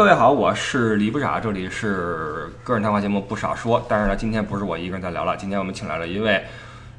各位好，我是李不傻，这里是个人谈话节目不少说。但是呢，今天不是我一个人在聊了，今天我们请来了一位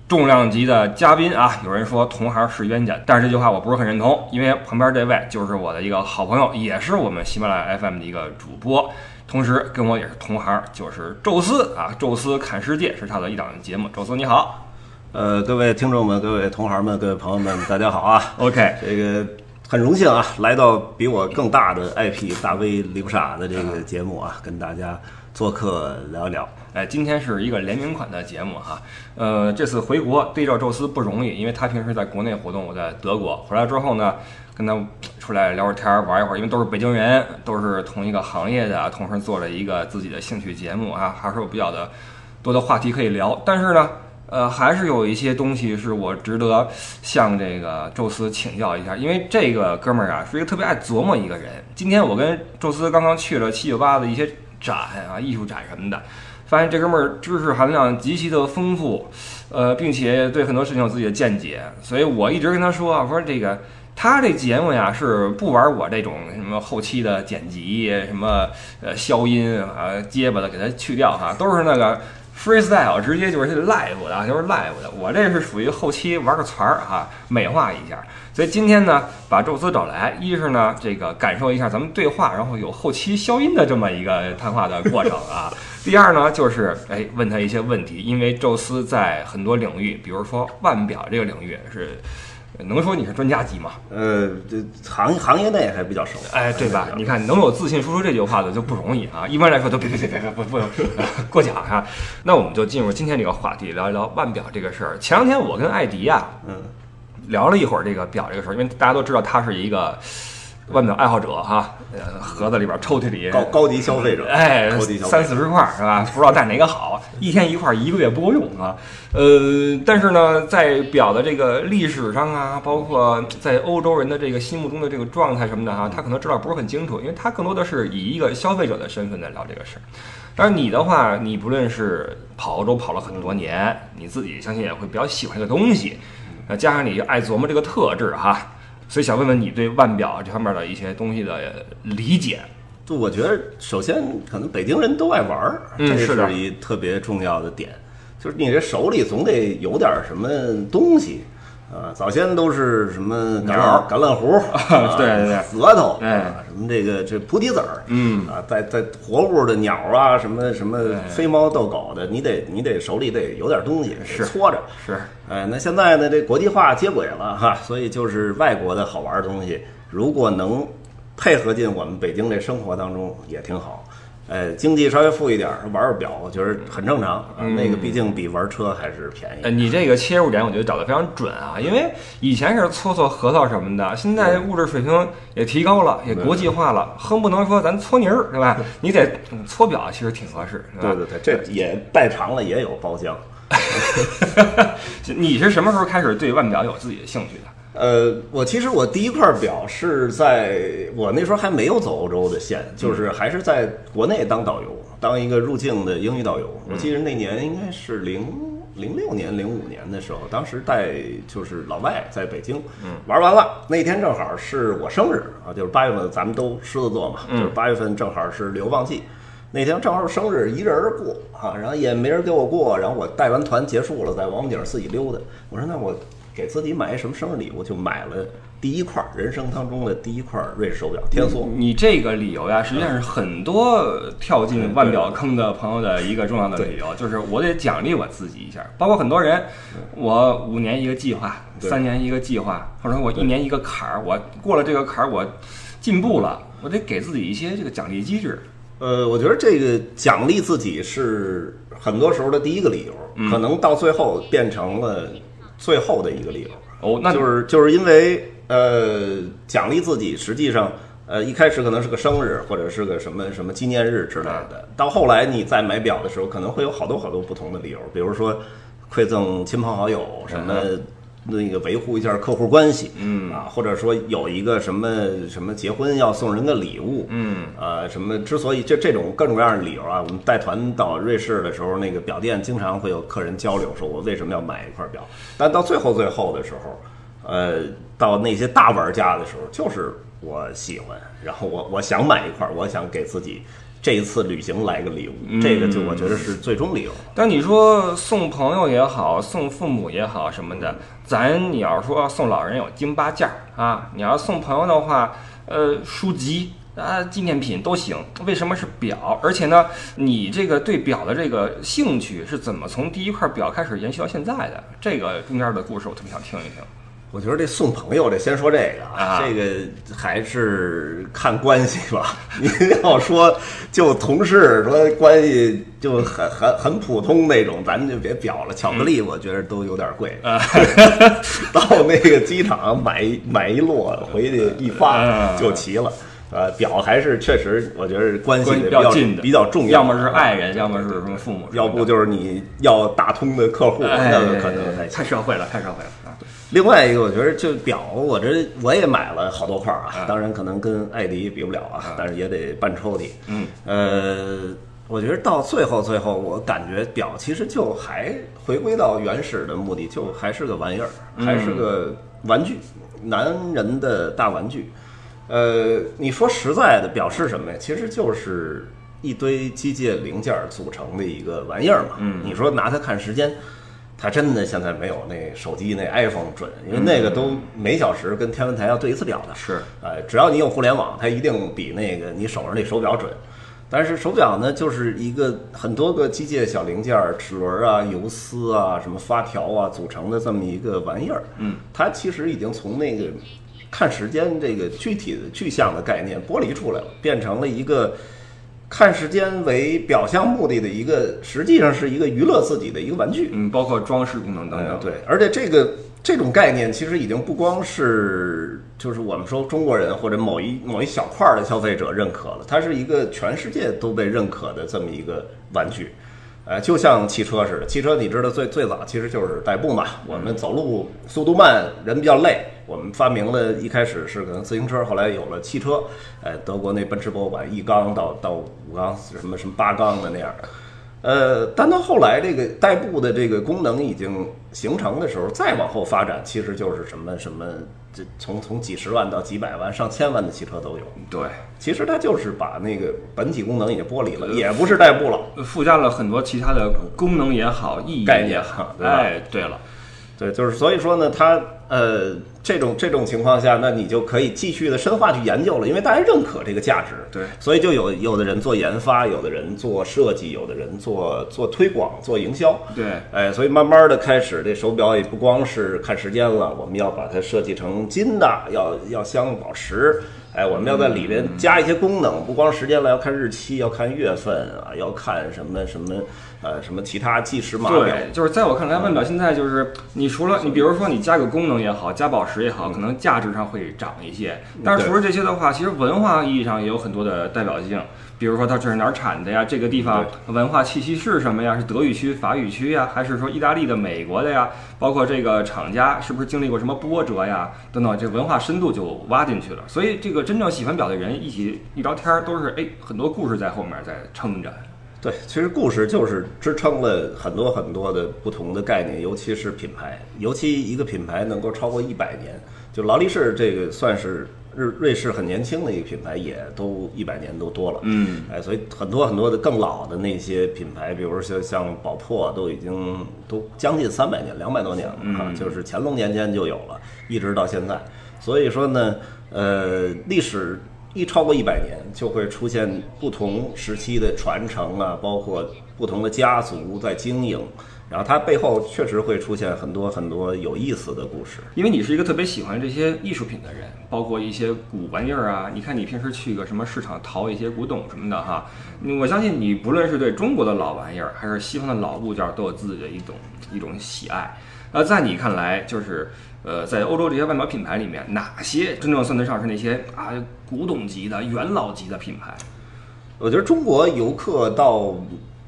重量级的嘉宾啊。有人说同行是冤家，但是这句话我不是很认同，因为旁边这位就是我的一个好朋友，也是我们喜马拉雅 FM 的一个主播，同时跟我也是同行，就是宙斯啊。宙斯看世界是他的一档节目。宙斯你好，呃，各位听众们、各位同行们、各位朋友们，大家好啊。OK，这个很荣幸啊，来到比我更大的 IP 大 V 李不傻的这个节目啊，跟大家做客聊一聊。哎，今天是一个联名款的节目哈。呃，这次回国对照宙斯不容易，因为他平时在国内活动，我在德国。回来之后呢，跟他出来聊会天儿，玩一会儿，因为都是北京人，都是同一个行业的，同时做了一个自己的兴趣节目啊，还是有比较的多的话题可以聊。但是呢，呃，还是有一些东西是我值得向这个宙斯请教一下，因为这个哥们儿啊是一个特别爱琢磨一个人。今天我跟宙斯刚刚去了七九八的一些展啊，艺术展什么的，发现这哥们儿知识含量极其的丰富，呃，并且对很多事情有自己的见解，所以我一直跟他说啊，我说这个。他这节目呀是不玩我这种什么后期的剪辑，什么呃消音啊、结巴的给它去掉哈，都是那个 freestyle，直接就是 live 的，就是 live 的。我这是属于后期玩个词儿哈，美化一下。所以今天呢，把宙斯找来，一是呢这个感受一下咱们对话，然后有后期消音的这么一个谈话的过程啊。第二呢，就是哎问他一些问题，因为宙斯在很多领域，比如说腕表这个领域是。能说你是专家级吗？呃，这行行业内还比较熟，哎，对吧？你看，能有自信说出这句话的就不容易啊。一般来说都别别别别别不不 过奖啊。那我们就进入今天这个话题，聊一聊腕表这个事儿。前两天我跟艾迪啊，嗯，聊了一会儿这个表这个事儿，因为大家都知道它是一个腕表爱好者哈。呃，盒子里边抽屉里高高级消费者，哎高级消费者三四十块是吧？不知道戴哪个好，一天一块，一个月不够用啊。呃，但是呢，在表的这个历史上啊，包括在欧洲人的这个心目中的这个状态什么的哈、他可能知道不是很清楚，因为他更多的是以一个消费者的身份在聊这个事儿。但是你的话，你不论是跑欧洲跑了很多年，你自己相信也会比较喜欢这个东西，呃，加上你爱琢磨这个特质哈，所以想问问你对腕表这方面的一些东西的理解。就我觉得，首先可能北京人都爱玩儿，这是一特别重要的点。就是你这手里总得有点什么东西啊，早先都是什么橄榄橄榄核，啊对对对核桃，哎啊，什么这个这菩提子儿，嗯啊，在在活物的鸟啊，什么什么飞猫逗狗的，你得你得手里得有点东西，是得搓着。是，哎，那现在呢，这国际化接轨了哈，所以就是外国的好玩的东西，如果能配合进我们北京这生活当中，也挺好。哎，经济稍微富一点儿，玩玩表，我觉得很正常。啊那个毕竟比玩车还是便宜。呃，你这个切入点我觉得找的非常准啊，因为以前是搓搓核桃什么的，现在物质水平也提高了，也国际化了，哼不能说咱搓泥儿，对吧？你得嗯搓表，其实挺合适，对吧？对对对，这也带长了也有包浆。你是什么时候开始对腕表有自己的兴趣的？呃，我其实我第一块表是在我那时候还没有走欧洲的线，就是还是在国内当导游，当一个入境的英语导游。我记得那年应该是零零六年、零五年的时候，当时带就是老外在北京玩完了，那天正好是我生日啊，就是八月份，咱们都狮子座嘛，就是八月份正好是流旺季。那天正好是生日，一人儿过啊，然后也没人给我过，然后我带完团结束了，在王府井自己溜达。我说那我给自己买一什么生日礼物，就买了第一块人生当中的第一块瑞士手表天梭。你这个理由呀，实际上是很多跳进腕表坑的朋友的一个重要的理由，就是我得奖励我自己一下。包括很多人，我五年一个计划，三年一个计划，或者说我一年一个坎儿，我过了这个坎儿，我进步了，我得给自己一些这个奖励机制。呃，我觉得这个奖励自己是很多时候的第一个理由，可能到最后变成了最后的一个理由。哦，那就是就是因为呃，奖励自己，实际上呃一开始可能是个生日或者是个什么什么纪念日之类的，到后来你再买表的时候，可能会有好多好多不同的理由，比如说馈赠亲朋好友什么。那个维护一下客户关系，嗯。啊，或者说有一个什么什么结婚要送人的礼物，嗯。啊，什么之所以这这种各种各样的理由啊，我们带团到瑞士的时候，那个表店经常会有客人交流，说我为什么要买一块表，但到最后最后的时候，呃，到那些大玩家的时候，就是我喜欢，然后我我想买一块，我想给自己这一次旅行来个礼物，这个就我觉得是最终理由。但你说送朋友也好，送父母也好什么的，咱你要说送老人有京八件儿啊，你要送朋友的话，呃，书籍啊，纪念品都行。为什么是表？而且呢，你这个对表的这个兴趣是怎么从第一块表开始延续到现在的？这个中间的故事我特别想听一听。我觉得这送朋友这先说这个啊这个还是看关系吧。您要说就同事说关系就很很很普通那种，咱就别表了。巧克力我觉得都有点贵，啊 到那个机场买一买一摞，回去一发啊就齐了。呃，表还是确实，我觉得关系比比较较近的，比较重要要么是爱人，要么是什么父母，要不就是你要打通的客户，哎，那可能太社会了，太社会了啊！另外一个，我觉得就表，我这我也买了好多块儿啊啊，当然可能跟艾迪比不了啊，但是也得半抽屉。嗯，呃，我觉得到最后最后，我感觉表其实就还回归到原始的目的，就还是个玩意儿，还是个玩具，男人的大玩具。呃，你说实在的，表示什么呀？其实就是一堆机械零件组成的一个玩意儿嘛。嗯你说拿它看时间，它真的现在没有那手机那 iPhone 准，因为那个都每小时跟天文台要对一次表的。是，呃，只要你有互联网，它一定比那个你手上那手表准。但是手表呢，就是一个很多个机械小零件儿、齿轮啊、游丝啊、什么发条啊组成的这么一个玩意儿。嗯，它其实已经从那个看时间这个具体的具象的概念剥离出来了，变成了一个看时间为表象目的的一个，实际上是一个娱乐自己的一个玩具。嗯，包括装饰功能等等。嗯，对，而且这个这种概念其实已经不光是就是我们说中国人或者某一某一小块儿的消费者认可了，它是一个全世界都被认可的这么一个玩具。呃，就像汽车似的，汽车你知道最最早其实就是代步嘛，我们走路速度慢，人比较累，我们发明了一开始是可能自行车，后来有了汽车，呃，德国那奔驰博物馆一缸到到五缸什么什么八缸的那样。呃，但到后来这个代步的这个功能已经形成的时候，再往后发展，其实就是什么什么，这从从几十万到几百万、上千万的汽车都有。对，其实它就是把那个本体功能已经剥离了，也不是代步了。附加了很多其他的功能也好，意义也好。哎，对了，对，就是所以说呢，它呃这种这种情况下，那你就可以继续的深化去研究了，因为大家认可这个价值。对所以就有有的人做研发，有的人做设计，有的人做做推广、做营销。对，哎，所以慢慢的开始，这手表也不光是看时间了，我们要把它设计成金的，要要镶宝石。哎，我们要在里边加一些功能，不光时间了，要看日期，要看月份啊，要看什么什么呃什么其他计时码表。对，就是在我看来，腕表现在就是你除了你，比如说你加个功能也好，加宝石也好，可能价值上会涨一些。但是除了这些的话，其实文化意义上也有很多的代表性。比如说它这是哪儿产的呀？这个地方文化气息是什么呀？是德语区、法语区呀，还是说意大利的、美国的呀？包括这个厂家是不是经历过什么波折呀？等等，这文化深度就挖进去了。所以这个真正喜欢表的人一起一聊天儿，都是哎很多故事在后面在撑着。对，其实故事就是支撑了很多很多的不同的概念，尤其是品牌，尤其一个品牌能够超过一百年，就劳力士这个算是日瑞士很年轻的一个品牌，也都一百年都多了。嗯，哎，所以很多很多的更老的那些品牌，比如说像像宝珀，都已经都将近三百年、两百多年了啊，就是乾隆年间就有了，一直到现在。所以说呢，呃，历史一超过一百年，就会出现不同时期的传承啊，包括不同的家族在经营，然后它背后确实会出现很多很多有意思的故事。因为你是一个特别喜欢这些艺术品的人，包括一些古玩意儿啊。你看你平时去个什么市场淘一些古董什么的哈，我相信你不论是对中国的老玩意儿，还是西方的老物件，都有自己的一种一种喜爱。那在你看来，就是呃，在欧洲这些腕表品牌里面，哪些真正算得上是那些啊古董级的、元老级的品牌？我觉得中国游客到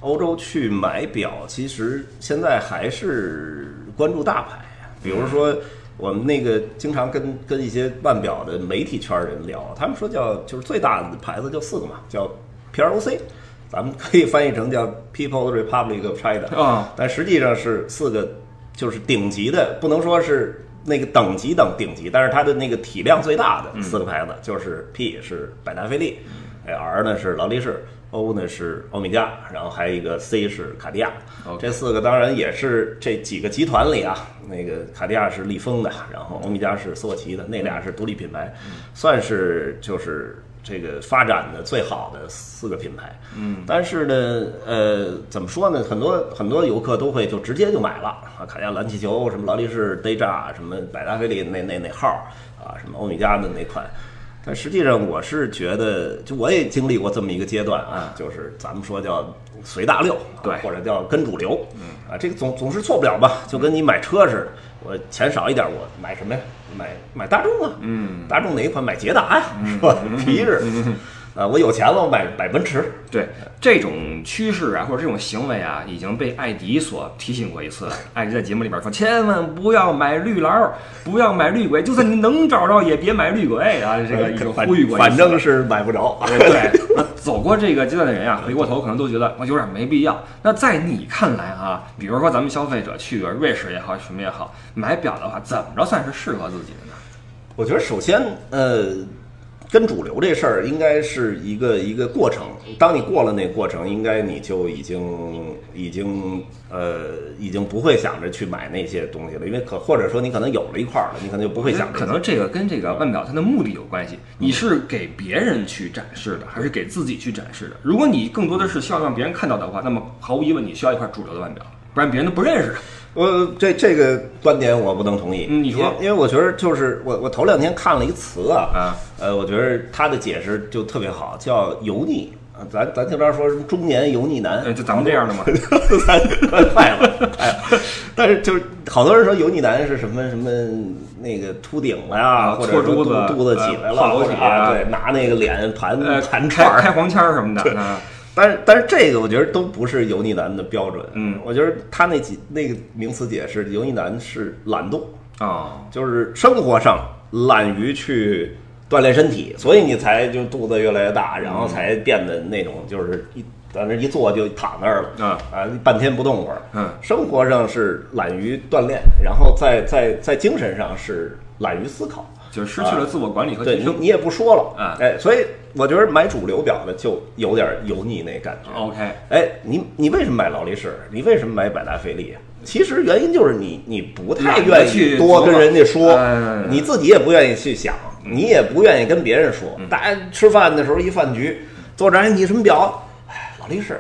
欧洲去买表，其实现在还是关注大牌，比如说我们那个经常跟跟一些腕表的媒体圈人聊，他们说叫就是最大的牌子就四个嘛，叫 PROC，咱们可以翻译成叫 People's Republic of China 啊，但实际上是四个就是顶级的，不能说是那个等级等顶级，但是它的那个体量最大的四个牌子就是 P 是百达翡丽，哎 R 呢是劳力士，O 呢是欧米茄，然后还有一个 C 是卡地亚。这四个当然也是这几个集团里啊，那个卡地亚是利丰的，然后欧米茄是斯沃琪的，那俩是独立品牌，算是就是这个发展的最好的四个品牌。嗯，但是呢，呃，怎么说呢？很多很多游客都会就直接就买了啊，卡地亚蓝气球，什么劳力士 Deja，什么百达翡丽那那那号啊，什么欧米茄的那款。但实际上，我是觉得，就我也经历过这么一个阶段啊，就是咱们说叫随大流，啊对或者叫跟主流，嗯啊，这个总总是错不了吧？就跟你买车似的，我钱少一点，我买什么呀？买买大众啊，嗯，大众哪一款？买捷达呀，是吧？皮质，啊，我有钱了，我买买奔驰，对这种趋势啊，或者这种行为啊，已经被艾迪所提醒过一次了。艾迪在节目里边说，千万不要买绿劳，不要买绿鬼，就算你能找着，也别买绿鬼啊。这个已经反呼吁过一次了，反正是买不着。对对，那走过这个阶段的人啊，回过头可能都觉得我有点没必要。那在你看来啊，比如说咱们消费者去个瑞士也好，什么也好，买表的话，怎么着算是适合自己的呢？我觉得首先，呃，跟主流这事儿应该是一个一个过程。当你过了那个过程，应该你就已经已经呃已经不会想着去买那些东西了，因为可或者说你可能有了一块儿了，你可能就不会想着可能这个跟这个腕表它的目的有关系。你是给别人去展示的，还是给自己去展示的？如果你更多的是希望让别人看到的话，那么毫无疑问你需要一块主流的腕表，不然别人都不认识。我这这个观点我不能同意。嗯你说因为我觉得就是我我头两天看了一个词啊，啊呃，我觉得他的解释就特别好，叫油腻。啊咱咱这边说什么中年油腻男，呃，就咱们这样的嘛。咱快快了，快了。但是就是好多人说油腻男是什么什么那个秃顶了呀，啊或者说搓珠子肚肚子起来了，对，拿那个脸盘呃，盘串开开黄腔什么的。啊但是但是这个我觉得都不是油腻男的标准。嗯，我觉得他那几那个名词解释，油腻男是懒惰，哦，就是生活上懒于去锻炼身体，所以你才就肚子越来越大，然后才变得那种就是一在那一坐就躺那儿了啊啊，半天不动会儿。嗯，生活上是懒于锻炼，然后在在在精神上是懒于思考。就失去了自我管理和对提升。你你也不说了啊哎，所以我觉得买主流表的就有点油腻那感觉。OK，哎，你你为什么买劳力士？你为什么买百达翡丽？其实原因就是你你不太愿懒得去意多跟人家说嗯，你自己也不愿意去想，你也不愿意跟别人说。嗯大家吃饭的时候一饭局，坐这儿，哎你什么表？哎，劳力士。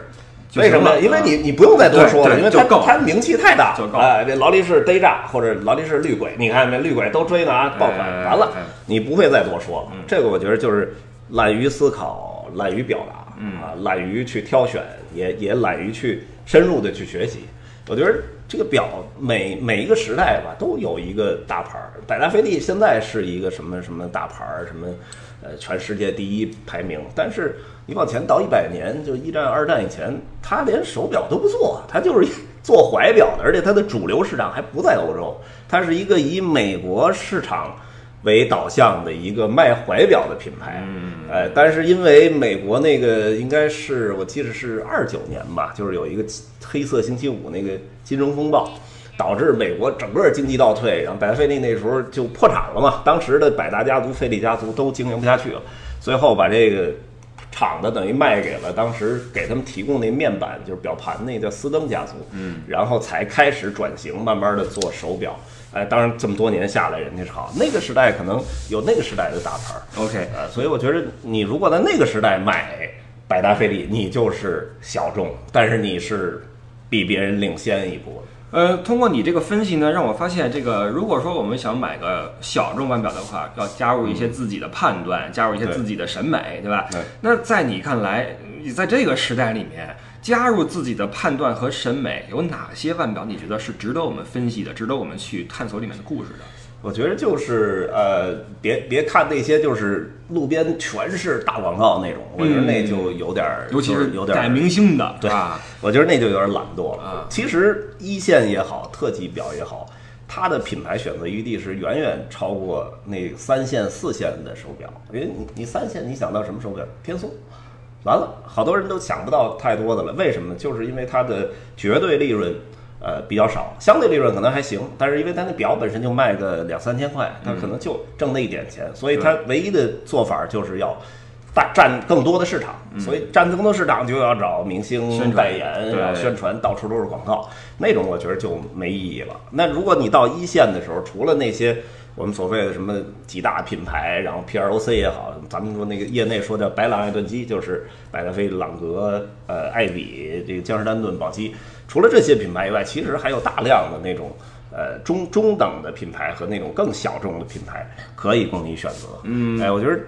就为什么？因为你你不用再多说了，因为它就够了它名气太大。哎，这劳力士 Deja 或者劳力士绿鬼，你看没？绿鬼都追拿爆款，哎完了哎，你不会再多说了。这个我觉得就是懒于思考，懒于表达，嗯啊，懒于去挑选，也也懒于去深入的去学习。我觉得这个表每每一个时代吧，都有一个大牌儿。百达翡丽现在是一个什么什么大牌儿，什么呃全世界第一排名，但是你往前倒一百年，就一战、二战以前，它连手表都不做，它就是做怀表的，而且它的主流市场还不在欧洲，它是一个以美国市场。为导向的一个卖怀表的品牌，呃，但是因为美国那个应该是我记得是二九年吧，就是有一个黑色星期五那个金融风暴，导致美国整个经济倒退，然后百达翡丽那时候就破产了嘛，当时的百达家族、费利家族都经营不下去了，最后把这个厂子等于卖给了当时给他们提供那面板，就是表盘那叫斯登家族，嗯，然后才开始转型，慢慢的做手表。哎，当然这么多年下来，人家是好，那个时代可能有那个时代的大牌儿，OK，呃，所以我觉得你如果在那个时代买百达翡丽，你就是小众，但是你是比别人领先一步。呃，通过你这个分析呢，让我发现这个，如果说我们想买个小众腕表的话，要加入一些自己的判断，加入一些自己的审美，对吧？对那在你看来，你在这个时代里面，加入自己的判断和审美，有哪些腕表你觉得是值得我们分析的，值得我们去探索里面的故事的？我觉得就是呃，别别看那些就是路边全是大广告那种，我觉得那就有点儿，尤其是有点儿带明星的，对吧？我觉得那就有点懒惰了。啊其实一线也好，特级表也好，它的品牌选择余地是远远超过那三线、四线的手表。因为你你三线，你想到什么手表？天梭。完了，好多人都想不到太多的了。为什么呢？就是因为它的绝对利润，呃比较少，相对利润可能还行，但是因为它那表本身就卖个两三千块，它可能就挣那一点钱，所以它唯一的做法就是要。大占更多的市场，所以占更多市场就要找明星代言，对要宣传，到处都是广告，那种我觉得就没意义了。那如果你到一线的时候，除了那些我们所谓的什么几大品牌，然后 P R O C 也好，咱们说那个业内说叫白朗爱顿机，就是百达翡丽、朗格、呃爱彼、这个江诗丹顿、宝鸡，除了这些品牌以外，其实还有大量的那种。呃，中中等的品牌和那种更小众的品牌可以供你选择。嗯，哎，我觉得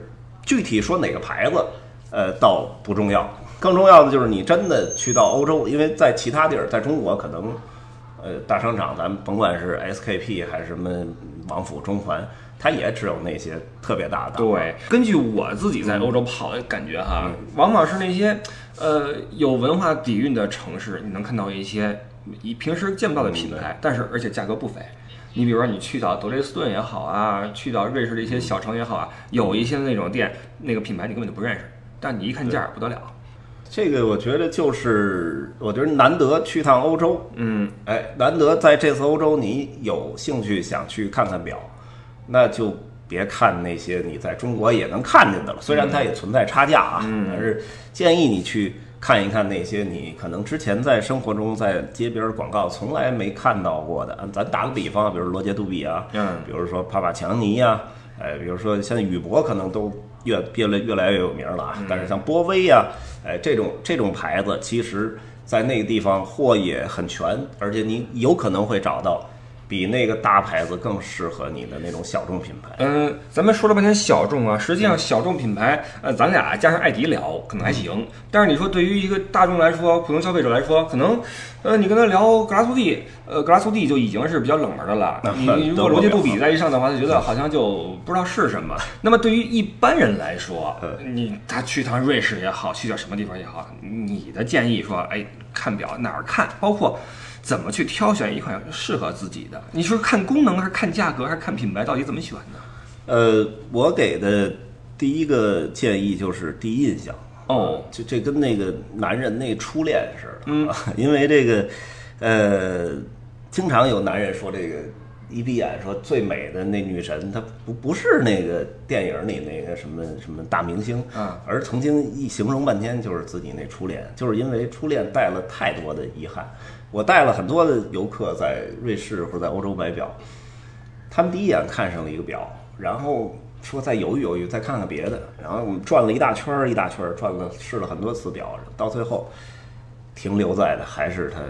具体说哪个牌子，呃，倒不重要，更重要的就是你真的去到欧洲，因为在其他地儿，在中国可能，呃，大商场，咱们甭管是 SKP 还是什么王府、中环，它也只有那些特别大的。对，根据我自己在欧洲跑的感觉哈，往往是那些呃有文化底蕴的城市，你能看到一些你平时见不到的品牌，但是而且价格不菲。你比如说，你去到德累斯顿也好啊，去到瑞士的一些小城也好啊，有一些那种店，那个品牌你根本就不认识，但你一看价儿不得了。这个我觉得就是，我觉得难得去趟欧洲，嗯，哎，难得在这次欧洲你有兴趣想去看看表，那就别看那些你在中国也能看见的了，虽然它也存在差价啊，嗯。但是建议你去看一看那些你可能之前在生活中在街边广告从来没看到过的。咱打个比方，比如罗杰杜比啊，嗯。比如说帕帕强尼呀、哎，比如说现在宇舶可能都越越来越来越有名了啊，但是像波威呀、哎，这种这种牌子，其实在那个地方货也很全，而且你有可能会找到比那个大牌子更适合你的那种小众品牌。嗯，咱们说了半天小众啊，实际上小众品牌，呃，咱俩加上艾迪聊可能还行，但是你说对于一个大众来说，普通消费者来说，可能，呃，你跟他聊格拉苏蒂，呃，格拉苏蒂就已经是比较冷门的了。你你如果逻辑不比在一上的话，他觉得好像就不知道是什么。那么对于一般人来说，你他去趟瑞士也好，去点什么地方也好，你的建议说，哎，看表哪儿看，包括。怎么去挑选一款适合自己的？你说看功能还是看价格还是看品牌？到底怎么选呢？呃，我给的第一个建议就是第一印象。哦，就这跟那个男人那初恋似的，嗯，因为这个，呃，经常有男人说这个一闭眼说最美的那女神，她不不是那个电影里那个什么什么大明星，嗯而曾经一形容半天就是自己那初恋，就是因为初恋带了太多的遗憾。我带了很多的游客在瑞士或者在欧洲买表，他们第一眼看上了一个表，然后说再犹豫犹豫，再看看别的，然后我们转了一大圈儿一大圈儿，转了试了很多次表，到最后停留在的还是他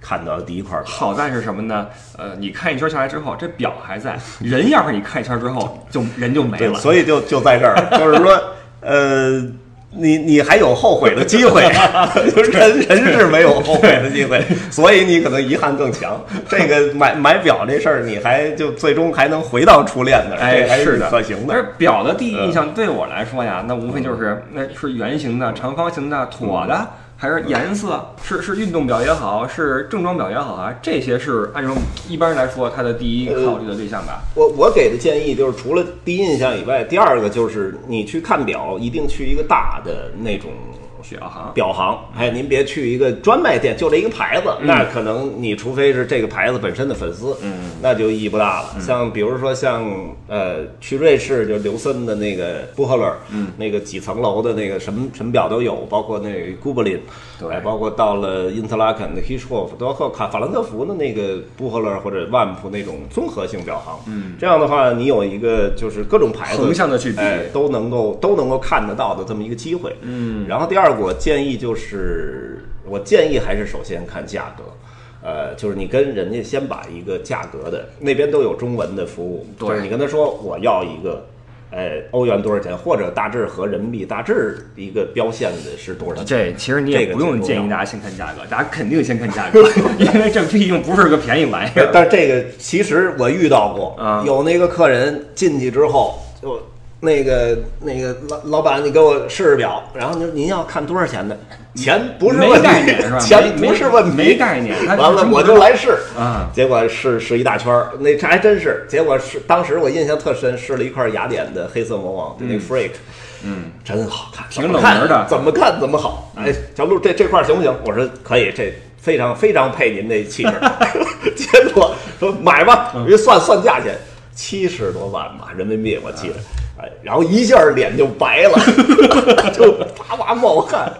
看到的第一块表。好在是什么呢？呃，你看一圈下来之后，这表还在，人要是你看一圈之后，就人就没，了。所以就就在这儿，就是说，呃，你你还有后悔的机会，就是人人是没有后悔的机会，所以你可能遗憾更强。这个买买表这事儿，你还就最终还能回到初恋那儿，哎是的可行的。而。表的第一印象对我来说呀，那无非就是那是圆形的、长方形的、椭的，还是颜色？是是运动表也好，是正装表也好啊，这些是按照一般人来说他的第一考虑的对象吧。我我给的建议就是，除了第一印象以外，第二个就是你去看表，一定去一个大的那种表行，表行，哎，您别去一个专卖店，就这一个牌子，那可能你除非是这个牌子本身的粉丝，嗯，那就意义不大了。像比如说像呃去瑞士就刘森的那个布赫勒，嗯，那个几层楼的那个什么什么表都有，包括那个 i n 对哎包括到了因特拉肯的 Hirschhof，包括卡法兰德福的那个布赫勒或者万普那种综合性表行，嗯，这样的话你有一个就是各种牌子横向的去比。哎都能够都能够看得到的这么一个机会。嗯，然后第二个我建议就是，我建议还是首先看价格。呃，就是你跟人家先把一个价格的那边都有中文的服务，对。就是你跟他说我要一个，呃，欧元多少钱，或者大致和人民币大致一个标线的是多少钱。这其实你这个也不用建议大家先看价格，大家肯定先看价格，因为这毕竟不是个便宜玩意儿。但是这个其实我遇到过，啊有那个客人进去之后就。那个那个老老板，你给我试试表，然后您您要看多少钱的？钱不是问题，钱不是问题，没概念。完了我就来试啊，结果试试一大圈儿，那这还真是。结果是当时我印象特深，试了一块雅典的黑色魔王，就那 Freak，嗯，真好看，挺冷门的，怎么看怎么好。哎，小陆，这这块行不行？我说可以，这非常非常配您那气质。结果说买吧，我算算价钱，七十多万吧人民币，我记得。哎，然后一下脸就白了，就哇哇冒汗。